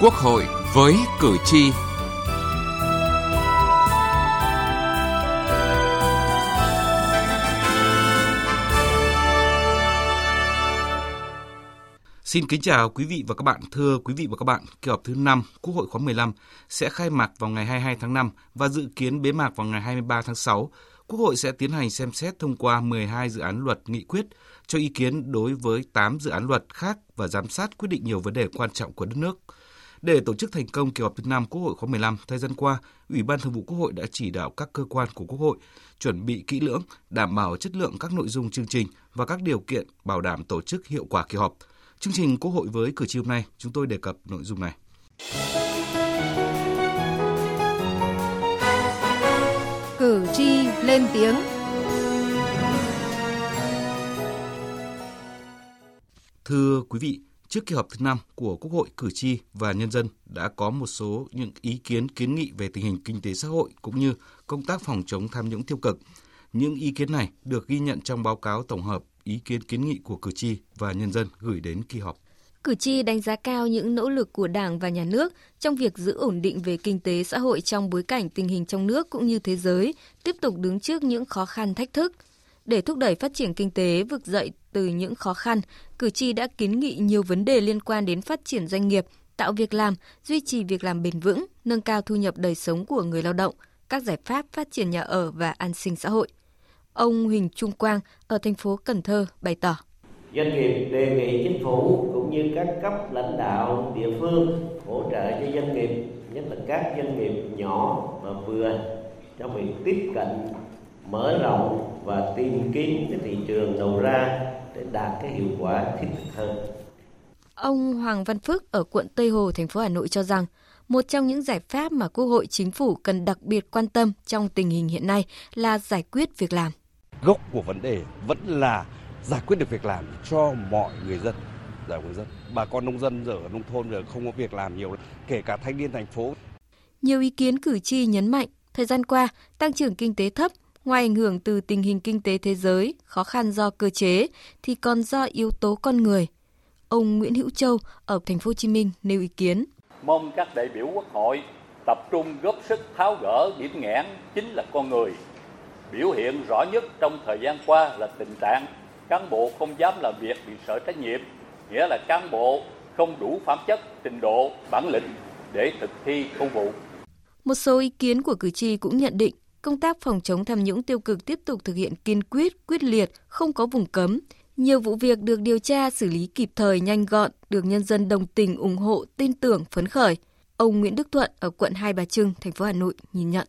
Quốc hội với cử tri. Xin kính chào quý vị và các bạn. Thưa quý vị và các bạn, kỳ họp thứ 5 Quốc hội khóa 15 sẽ khai mạc vào ngày 22 tháng 5 và dự kiến bế mạc vào ngày 23 tháng 6. Quốc hội sẽ tiến hành xem xét thông qua 12 dự án luật nghị quyết cho ý kiến đối với 8 dự án luật khác và giám sát quyết định nhiều vấn đề quan trọng của đất nước. Để tổ chức thành công kỳ họp thứ 5 Quốc hội khóa 15, thời gian qua, Ủy ban Thường vụ Quốc hội đã chỉ đạo các cơ quan của Quốc hội chuẩn bị kỹ lưỡng, đảm bảo chất lượng các nội dung chương trình và các điều kiện bảo đảm tổ chức hiệu quả kỳ họp. Chương trình Quốc hội với cử tri hôm nay, chúng tôi đề cập nội dung này. Cử tri lên tiếng Thưa quý vị, trước kỳ họp thứ năm của Quốc hội, cử tri và nhân dân đã có một số những ý kiến kiến nghị về tình hình kinh tế xã hội cũng như công tác phòng chống tham nhũng tiêu cực. Những ý kiến này được ghi nhận trong báo cáo tổng hợp ý kiến kiến nghị của cử tri và nhân dân gửi đến kỳ họp. Cử tri đánh giá cao những nỗ lực của Đảng và Nhà nước trong việc giữ ổn định về kinh tế xã hội trong bối cảnh tình hình trong nước cũng như thế giới tiếp tục đứng trước những khó khăn thách thức – để thúc đẩy phát triển kinh tế vực dậy từ những khó khăn, cử tri đã kiến nghị nhiều vấn đề liên quan đến phát triển doanh nghiệp, tạo việc làm, duy trì việc làm bền vững, nâng cao thu nhập đời sống của người lao động, các giải pháp phát triển nhà ở và an sinh xã hội. Ông Huỳnh Trung Quang ở thành phố Cần Thơ bày tỏ. Doanh nghiệp đề nghị chính phủ cũng như các cấp lãnh đạo địa phương hỗ trợ cho doanh nghiệp, nhất là các doanh nghiệp nhỏ và vừa trong việc tiếp cận mở rộng và tìm kiếm cái thị trường đầu ra để đạt cái hiệu quả thiết thực hơn. Ông Hoàng Văn Phước ở quận Tây Hồ, thành phố Hà Nội cho rằng một trong những giải pháp mà Quốc hội Chính phủ cần đặc biệt quan tâm trong tình hình hiện nay là giải quyết việc làm. Gốc của vấn đề vẫn là giải quyết được việc làm cho mọi người dân giải người dân. Bà con nông dân ở nông thôn giờ không có việc làm nhiều, kể cả thanh niên thành phố. Nhiều ý kiến cử tri nhấn mạnh, thời gian qua, tăng trưởng kinh tế thấp Ngoài ảnh hưởng từ tình hình kinh tế thế giới, khó khăn do cơ chế thì còn do yếu tố con người. Ông Nguyễn Hữu Châu ở thành phố Hồ Chí Minh nêu ý kiến. Mong các đại biểu Quốc hội tập trung góp sức tháo gỡ điểm nghẽn chính là con người. Biểu hiện rõ nhất trong thời gian qua là tình trạng cán bộ không dám làm việc vì sợ trách nhiệm, nghĩa là cán bộ không đủ phẩm chất, trình độ, bản lĩnh để thực thi công vụ. Một số ý kiến của cử tri cũng nhận định công tác phòng chống tham nhũng tiêu cực tiếp tục thực hiện kiên quyết, quyết liệt, không có vùng cấm. Nhiều vụ việc được điều tra xử lý kịp thời, nhanh gọn, được nhân dân đồng tình, ủng hộ, tin tưởng, phấn khởi. Ông Nguyễn Đức Thuận ở quận Hai Bà Trưng, thành phố Hà Nội nhìn nhận.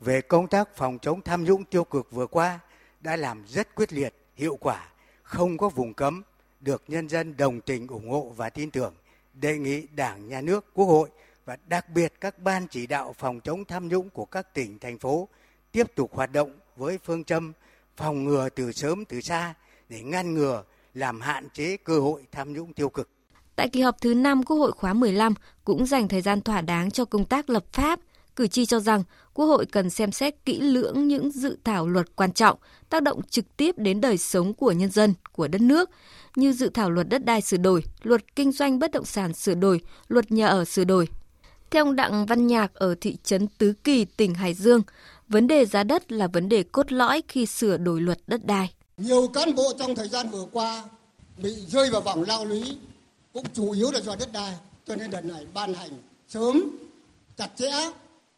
Về công tác phòng chống tham nhũng tiêu cực vừa qua đã làm rất quyết liệt, hiệu quả, không có vùng cấm, được nhân dân đồng tình, ủng hộ và tin tưởng. Đề nghị Đảng, Nhà nước, Quốc hội và đặc biệt các ban chỉ đạo phòng chống tham nhũng của các tỉnh, thành phố tiếp tục hoạt động với phương châm phòng ngừa từ sớm từ xa để ngăn ngừa làm hạn chế cơ hội tham nhũng tiêu cực. Tại kỳ họp thứ 5 Quốc hội khóa 15 cũng dành thời gian thỏa đáng cho công tác lập pháp. Cử tri cho rằng Quốc hội cần xem xét kỹ lưỡng những dự thảo luật quan trọng, tác động trực tiếp đến đời sống của nhân dân, của đất nước, như dự thảo luật đất đai sửa đổi, luật kinh doanh bất động sản sửa đổi, luật nhà ở sửa đổi. Theo ông Đặng Văn Nhạc ở thị trấn Tứ Kỳ, tỉnh Hải Dương, vấn đề giá đất là vấn đề cốt lõi khi sửa đổi luật đất đai. Nhiều cán bộ trong thời gian vừa qua bị rơi vào vòng lao lý cũng chủ yếu là do đất đai, cho nên đợt này ban hành sớm, chặt chẽ,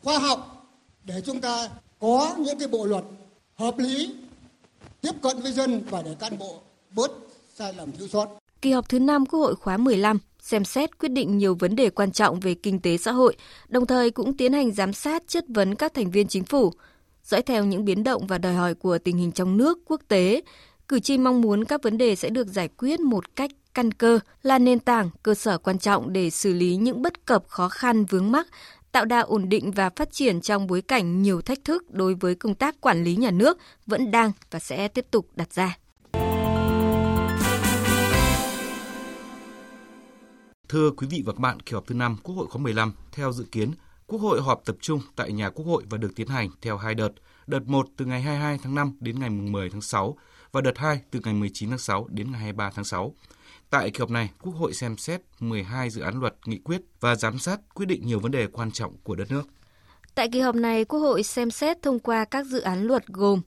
khoa học để chúng ta có những cái bộ luật hợp lý tiếp cận với dân và để cán bộ bớt sai lầm thiếu sót. Kỳ họp thứ 5 Quốc hội khóa 15 xem xét quyết định nhiều vấn đề quan trọng về kinh tế xã hội, đồng thời cũng tiến hành giám sát chất vấn các thành viên chính phủ. Dõi theo những biến động và đòi hỏi của tình hình trong nước, quốc tế, cử tri mong muốn các vấn đề sẽ được giải quyết một cách căn cơ, là nền tảng, cơ sở quan trọng để xử lý những bất cập khó khăn vướng mắc, tạo đà ổn định và phát triển trong bối cảnh nhiều thách thức đối với công tác quản lý nhà nước vẫn đang và sẽ tiếp tục đặt ra. Thưa quý vị và các bạn, kỳ họp thứ 5 Quốc hội khóa 15 theo dự kiến, Quốc hội họp tập trung tại nhà Quốc hội và được tiến hành theo hai đợt. đợt 1 từ ngày 22 tháng 5 đến ngày 10 tháng 6 và đợt 2 từ ngày 19 tháng 6 đến ngày 23 tháng 6. Tại kỳ họp này, Quốc hội xem xét 12 dự án luật, nghị quyết và giám sát quyết định nhiều vấn đề quan trọng của đất nước. Tại kỳ họp này, Quốc hội xem xét thông qua các dự án luật gồm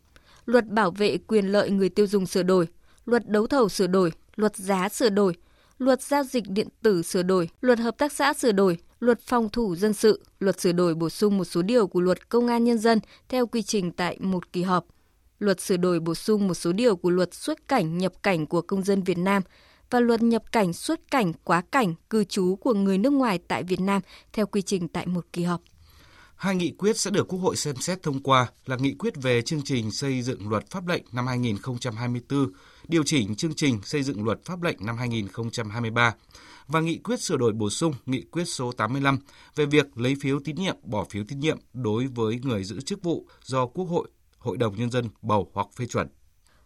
Luật bảo vệ quyền lợi người tiêu dùng sửa đổi, Luật đấu thầu sửa đổi, Luật giá sửa đổi, Luật giao dịch điện tử sửa đổi, Luật hợp tác xã sửa đổi, Luật phòng thủ dân sự, Luật sửa đổi bổ sung một số điều của Luật Công an nhân dân theo quy trình tại một kỳ họp. Luật sửa đổi bổ sung một số điều của Luật xuất cảnh nhập cảnh của công dân Việt Nam và Luật nhập cảnh xuất cảnh quá cảnh cư trú của người nước ngoài tại Việt Nam theo quy trình tại một kỳ họp. Hai nghị quyết sẽ được Quốc hội xem xét thông qua là nghị quyết về chương trình xây dựng luật pháp lệnh năm 2024, điều chỉnh chương trình xây dựng luật pháp lệnh năm 2023 và nghị quyết sửa đổi bổ sung nghị quyết số 85 về việc lấy phiếu tín nhiệm, bỏ phiếu tín nhiệm đối với người giữ chức vụ do Quốc hội, Hội đồng Nhân dân bầu hoặc phê chuẩn.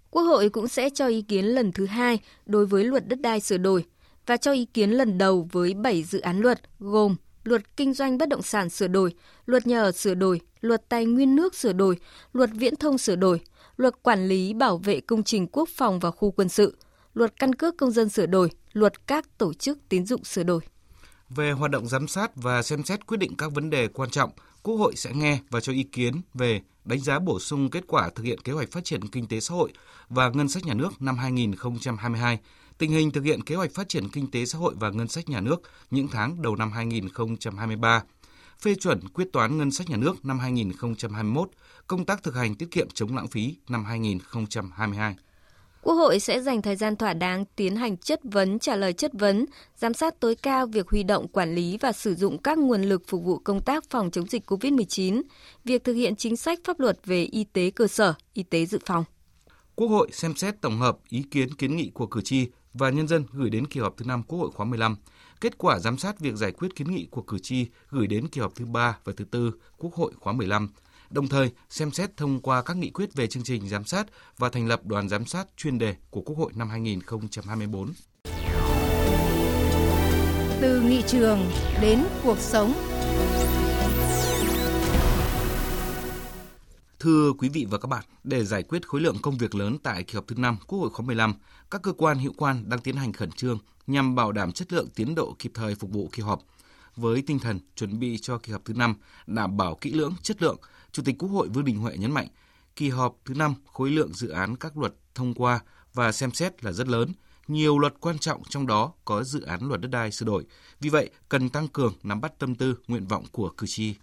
Quốc hội cũng sẽ cho ý kiến lần thứ hai đối với luật đất đai sửa đổi và cho ý kiến lần đầu với 7 dự án luật gồm Luật Kinh doanh bất động sản sửa đổi, Luật Nhà ở sửa đổi, Luật Tài nguyên nước sửa đổi, Luật Viễn thông sửa đổi, Luật Quản lý bảo vệ công trình quốc phòng và khu quân sự, Luật Căn cước công dân sửa đổi, Luật các tổ chức tín dụng sửa đổi. Về hoạt động giám sát và xem xét quyết định các vấn đề quan trọng, Quốc hội sẽ nghe và cho ý kiến về đánh giá bổ sung kết quả thực hiện kế hoạch phát triển kinh tế xã hội và ngân sách nhà nước năm 2022, tình hình thực hiện kế hoạch phát triển kinh tế xã hội và ngân sách nhà nước những tháng đầu năm 2023, phê chuẩn quyết toán ngân sách nhà nước năm 2021, công tác thực hành tiết kiệm chống lãng phí năm 2022. Quốc hội sẽ dành thời gian thỏa đáng tiến hành chất vấn, trả lời chất vấn, giám sát tối cao việc huy động, quản lý và sử dụng các nguồn lực phục vụ công tác phòng chống dịch COVID-19, việc thực hiện chính sách pháp luật về y tế cơ sở, y tế dự phòng. Quốc hội xem xét tổng hợp ý kiến kiến nghị của cử tri và nhân dân gửi đến kỳ họp thứ 5 Quốc hội khóa 15, kết quả giám sát việc giải quyết kiến nghị của cử tri gửi đến kỳ họp thứ 3 và thứ 4 Quốc hội khóa 15, đồng thời xem xét thông qua các nghị quyết về chương trình giám sát và thành lập đoàn giám sát chuyên đề của Quốc hội năm 2024. Từ nghị trường đến cuộc sống. Thưa quý vị và các bạn, để giải quyết khối lượng công việc lớn tại kỳ họp thứ 5 Quốc hội khóa 15, các cơ quan hữu quan đang tiến hành khẩn trương nhằm bảo đảm chất lượng tiến độ kịp thời phục vụ kỳ họp. Với tinh thần chuẩn bị cho kỳ họp thứ 5 đảm bảo kỹ lưỡng, chất lượng, Chủ tịch Quốc hội Vương Đình Huệ nhấn mạnh, kỳ họp thứ năm khối lượng dự án các luật thông qua và xem xét là rất lớn, nhiều luật quan trọng trong đó có dự án luật đất đai sửa đổi. Vì vậy, cần tăng cường nắm bắt tâm tư, nguyện vọng của cử tri.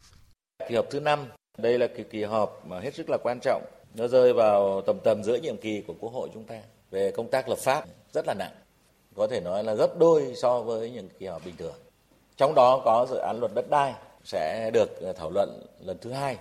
Kỳ họp thứ năm đây là kỳ kỳ họp mà hết sức là quan trọng. Nó rơi vào tầm tầm giữa nhiệm kỳ của Quốc hội chúng ta về công tác lập pháp rất là nặng. Có thể nói là gấp đôi so với những kỳ họp bình thường. Trong đó có dự án luật đất đai sẽ được thảo luận lần thứ hai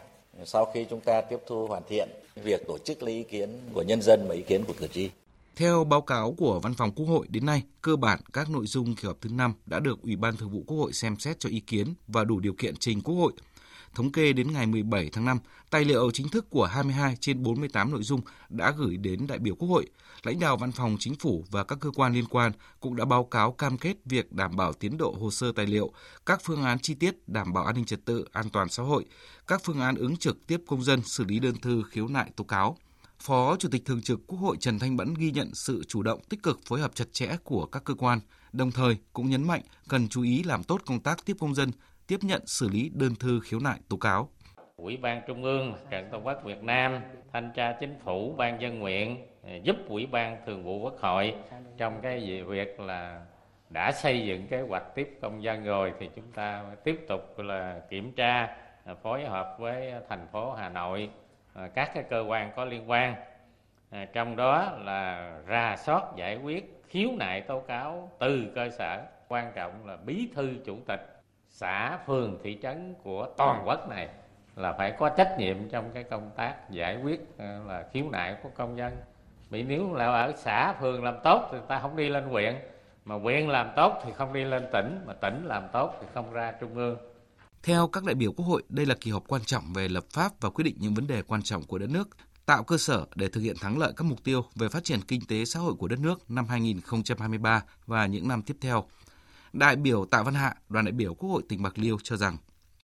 sau khi chúng ta tiếp thu hoàn thiện việc tổ chức lấy ý kiến của nhân dân và ý kiến của cử tri. Theo báo cáo của Văn phòng Quốc hội đến nay, cơ bản các nội dung kỳ họp thứ 5 đã được Ủy ban Thường vụ Quốc hội xem xét cho ý kiến và đủ điều kiện trình Quốc hội – Thống kê đến ngày 17 tháng 5, tài liệu chính thức của 22 trên 48 nội dung đã gửi đến đại biểu Quốc hội. Lãnh đạo Văn phòng Chính phủ và các cơ quan liên quan cũng đã báo cáo cam kết việc đảm bảo tiến độ hồ sơ tài liệu, các phương án chi tiết đảm bảo an ninh trật tự, an toàn xã hội, các phương án ứng trực tiếp công dân xử lý đơn thư khiếu nại tố cáo. Phó Chủ tịch Thường trực Quốc hội Trần Thanh Bẫn ghi nhận sự chủ động tích cực phối hợp chặt chẽ của các cơ quan, đồng thời cũng nhấn mạnh cần chú ý làm tốt công tác tiếp công dân, tiếp nhận xử lý đơn thư khiếu nại tố cáo. Ủy ban Trung ương, Trận Tổ quốc Việt Nam, Thanh tra Chính phủ, Ban dân nguyện à, giúp Ủy ban Thường vụ Quốc hội. Trong cái việc là đã xây dựng kế hoạch tiếp công dân rồi thì chúng ta tiếp tục là kiểm tra à, phối hợp với thành phố Hà Nội à, các cái cơ quan có liên quan. Trong đó là ra soát giải quyết khiếu nại tố cáo từ cơ sở quan trọng là bí thư chủ tịch xã phường thị trấn của toàn quốc này là phải có trách nhiệm trong cái công tác giải quyết ờ, là khiếu nại của công dân. Bị nếu là ở xã phường làm tốt thì ta không đi lên huyện mà huyện làm tốt thì không đi lên tỉnh mà tỉnh làm tốt thì không ra trung ương. Theo các đại biểu Quốc hội, đây là kỳ họp quan trọng về lập pháp và quyết định những vấn đề quan trọng của đất nước, tạo cơ sở để thực hiện thắng lợi các mục tiêu về phát triển kinh tế xã hội của đất nước năm 2023 và những năm tiếp theo. Đại biểu Tạ Văn Hạ, đoàn đại biểu Quốc hội tỉnh Bạc Liêu cho rằng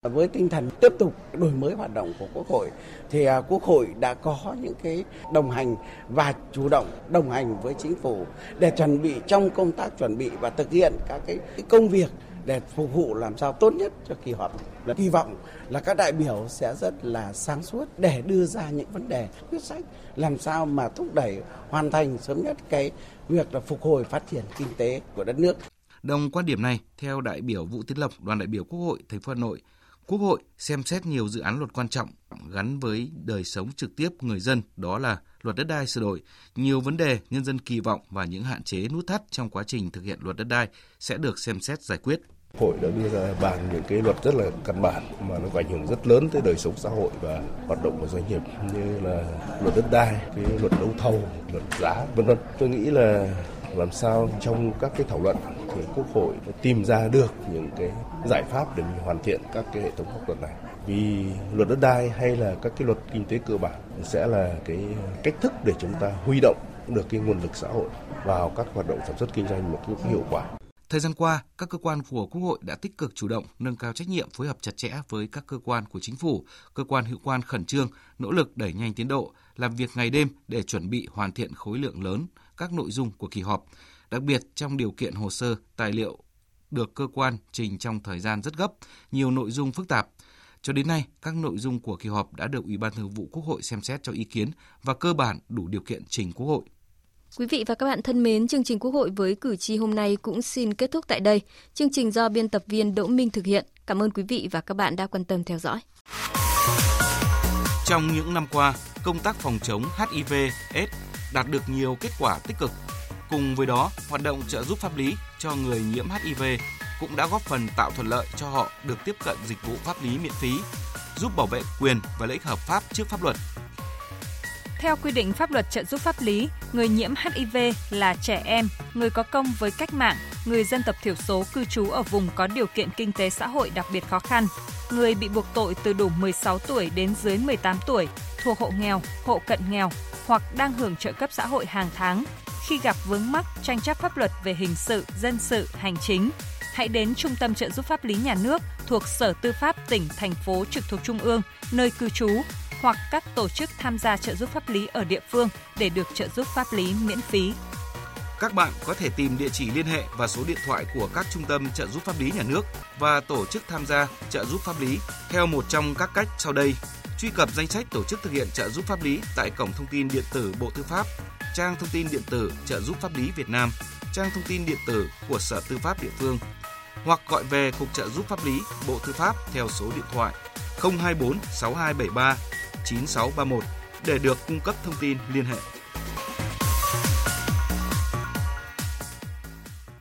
Với tinh thần tiếp tục đổi mới hoạt động của Quốc hội thì à, Quốc hội đã có những cái đồng hành và chủ động đồng hành với chính phủ để chuẩn bị trong công tác chuẩn bị và thực hiện các cái công việc để phục vụ làm sao tốt nhất cho kỳ họp. Là hy vọng là các đại biểu sẽ rất là sáng suốt để đưa ra những vấn đề quyết sách làm sao mà thúc đẩy hoàn thành sớm nhất cái việc là phục hồi phát triển kinh tế của đất nước. Đồng quan điểm này, theo đại biểu Vũ Tiến Lộc, đoàn đại biểu Quốc hội thành phố Hà Nội, Quốc hội xem xét nhiều dự án luật quan trọng gắn với đời sống trực tiếp người dân, đó là luật đất đai sửa đổi, nhiều vấn đề nhân dân kỳ vọng và những hạn chế nút thắt trong quá trình thực hiện luật đất đai sẽ được xem xét giải quyết. Hội đã đưa ra bàn những cái luật rất là căn bản mà nó có ảnh hưởng rất lớn tới đời sống xã hội và hoạt động của doanh nghiệp như là luật đất đai, cái luật đấu thầu, luật giá, vân vân. Tôi nghĩ là làm sao trong các cái thảo luận thì Quốc hội tìm ra được những cái giải pháp để mình hoàn thiện các cái hệ thống pháp luật này. Vì luật đất đai hay là các cái luật kinh tế cơ bản sẽ là cái cách thức để chúng ta huy động được cái nguồn lực xã hội vào các hoạt động sản xuất kinh doanh một cách hiệu quả. Thời gian qua, các cơ quan của Quốc hội đã tích cực chủ động nâng cao trách nhiệm phối hợp chặt chẽ với các cơ quan của chính phủ, cơ quan hữu quan khẩn trương, nỗ lực đẩy nhanh tiến độ, làm việc ngày đêm để chuẩn bị hoàn thiện khối lượng lớn các nội dung của kỳ họp, đặc biệt trong điều kiện hồ sơ, tài liệu được cơ quan trình trong thời gian rất gấp, nhiều nội dung phức tạp. Cho đến nay, các nội dung của kỳ họp đã được Ủy ban Thường vụ Quốc hội xem xét cho ý kiến và cơ bản đủ điều kiện trình Quốc hội. Quý vị và các bạn thân mến, chương trình Quốc hội với cử tri hôm nay cũng xin kết thúc tại đây. Chương trình do biên tập viên Đỗ Minh thực hiện. Cảm ơn quý vị và các bạn đã quan tâm theo dõi. Trong những năm qua, công tác phòng chống HIV, AIDS đạt được nhiều kết quả tích cực. Cùng với đó, hoạt động trợ giúp pháp lý cho người nhiễm HIV cũng đã góp phần tạo thuận lợi cho họ được tiếp cận dịch vụ pháp lý miễn phí, giúp bảo vệ quyền và lợi ích hợp pháp trước pháp luật theo quy định pháp luật trợ giúp pháp lý, người nhiễm HIV là trẻ em, người có công với cách mạng, người dân tộc thiểu số cư trú ở vùng có điều kiện kinh tế xã hội đặc biệt khó khăn, người bị buộc tội từ đủ 16 tuổi đến dưới 18 tuổi, thuộc hộ nghèo, hộ cận nghèo hoặc đang hưởng trợ cấp xã hội hàng tháng. Khi gặp vướng mắc tranh chấp pháp luật về hình sự, dân sự, hành chính, hãy đến Trung tâm trợ giúp pháp lý nhà nước thuộc Sở Tư pháp tỉnh, thành phố trực thuộc Trung ương, nơi cư trú hoặc các tổ chức tham gia trợ giúp pháp lý ở địa phương để được trợ giúp pháp lý miễn phí. Các bạn có thể tìm địa chỉ liên hệ và số điện thoại của các trung tâm trợ giúp pháp lý nhà nước và tổ chức tham gia trợ giúp pháp lý theo một trong các cách sau đây. Truy cập danh sách tổ chức thực hiện trợ giúp pháp lý tại cổng thông tin điện tử Bộ Tư pháp, trang thông tin điện tử trợ giúp pháp lý Việt Nam, trang thông tin điện tử của Sở Tư pháp địa phương hoặc gọi về Cục trợ giúp pháp lý Bộ Tư pháp theo số điện thoại 024 6273 9631 để được cung cấp thông tin liên hệ.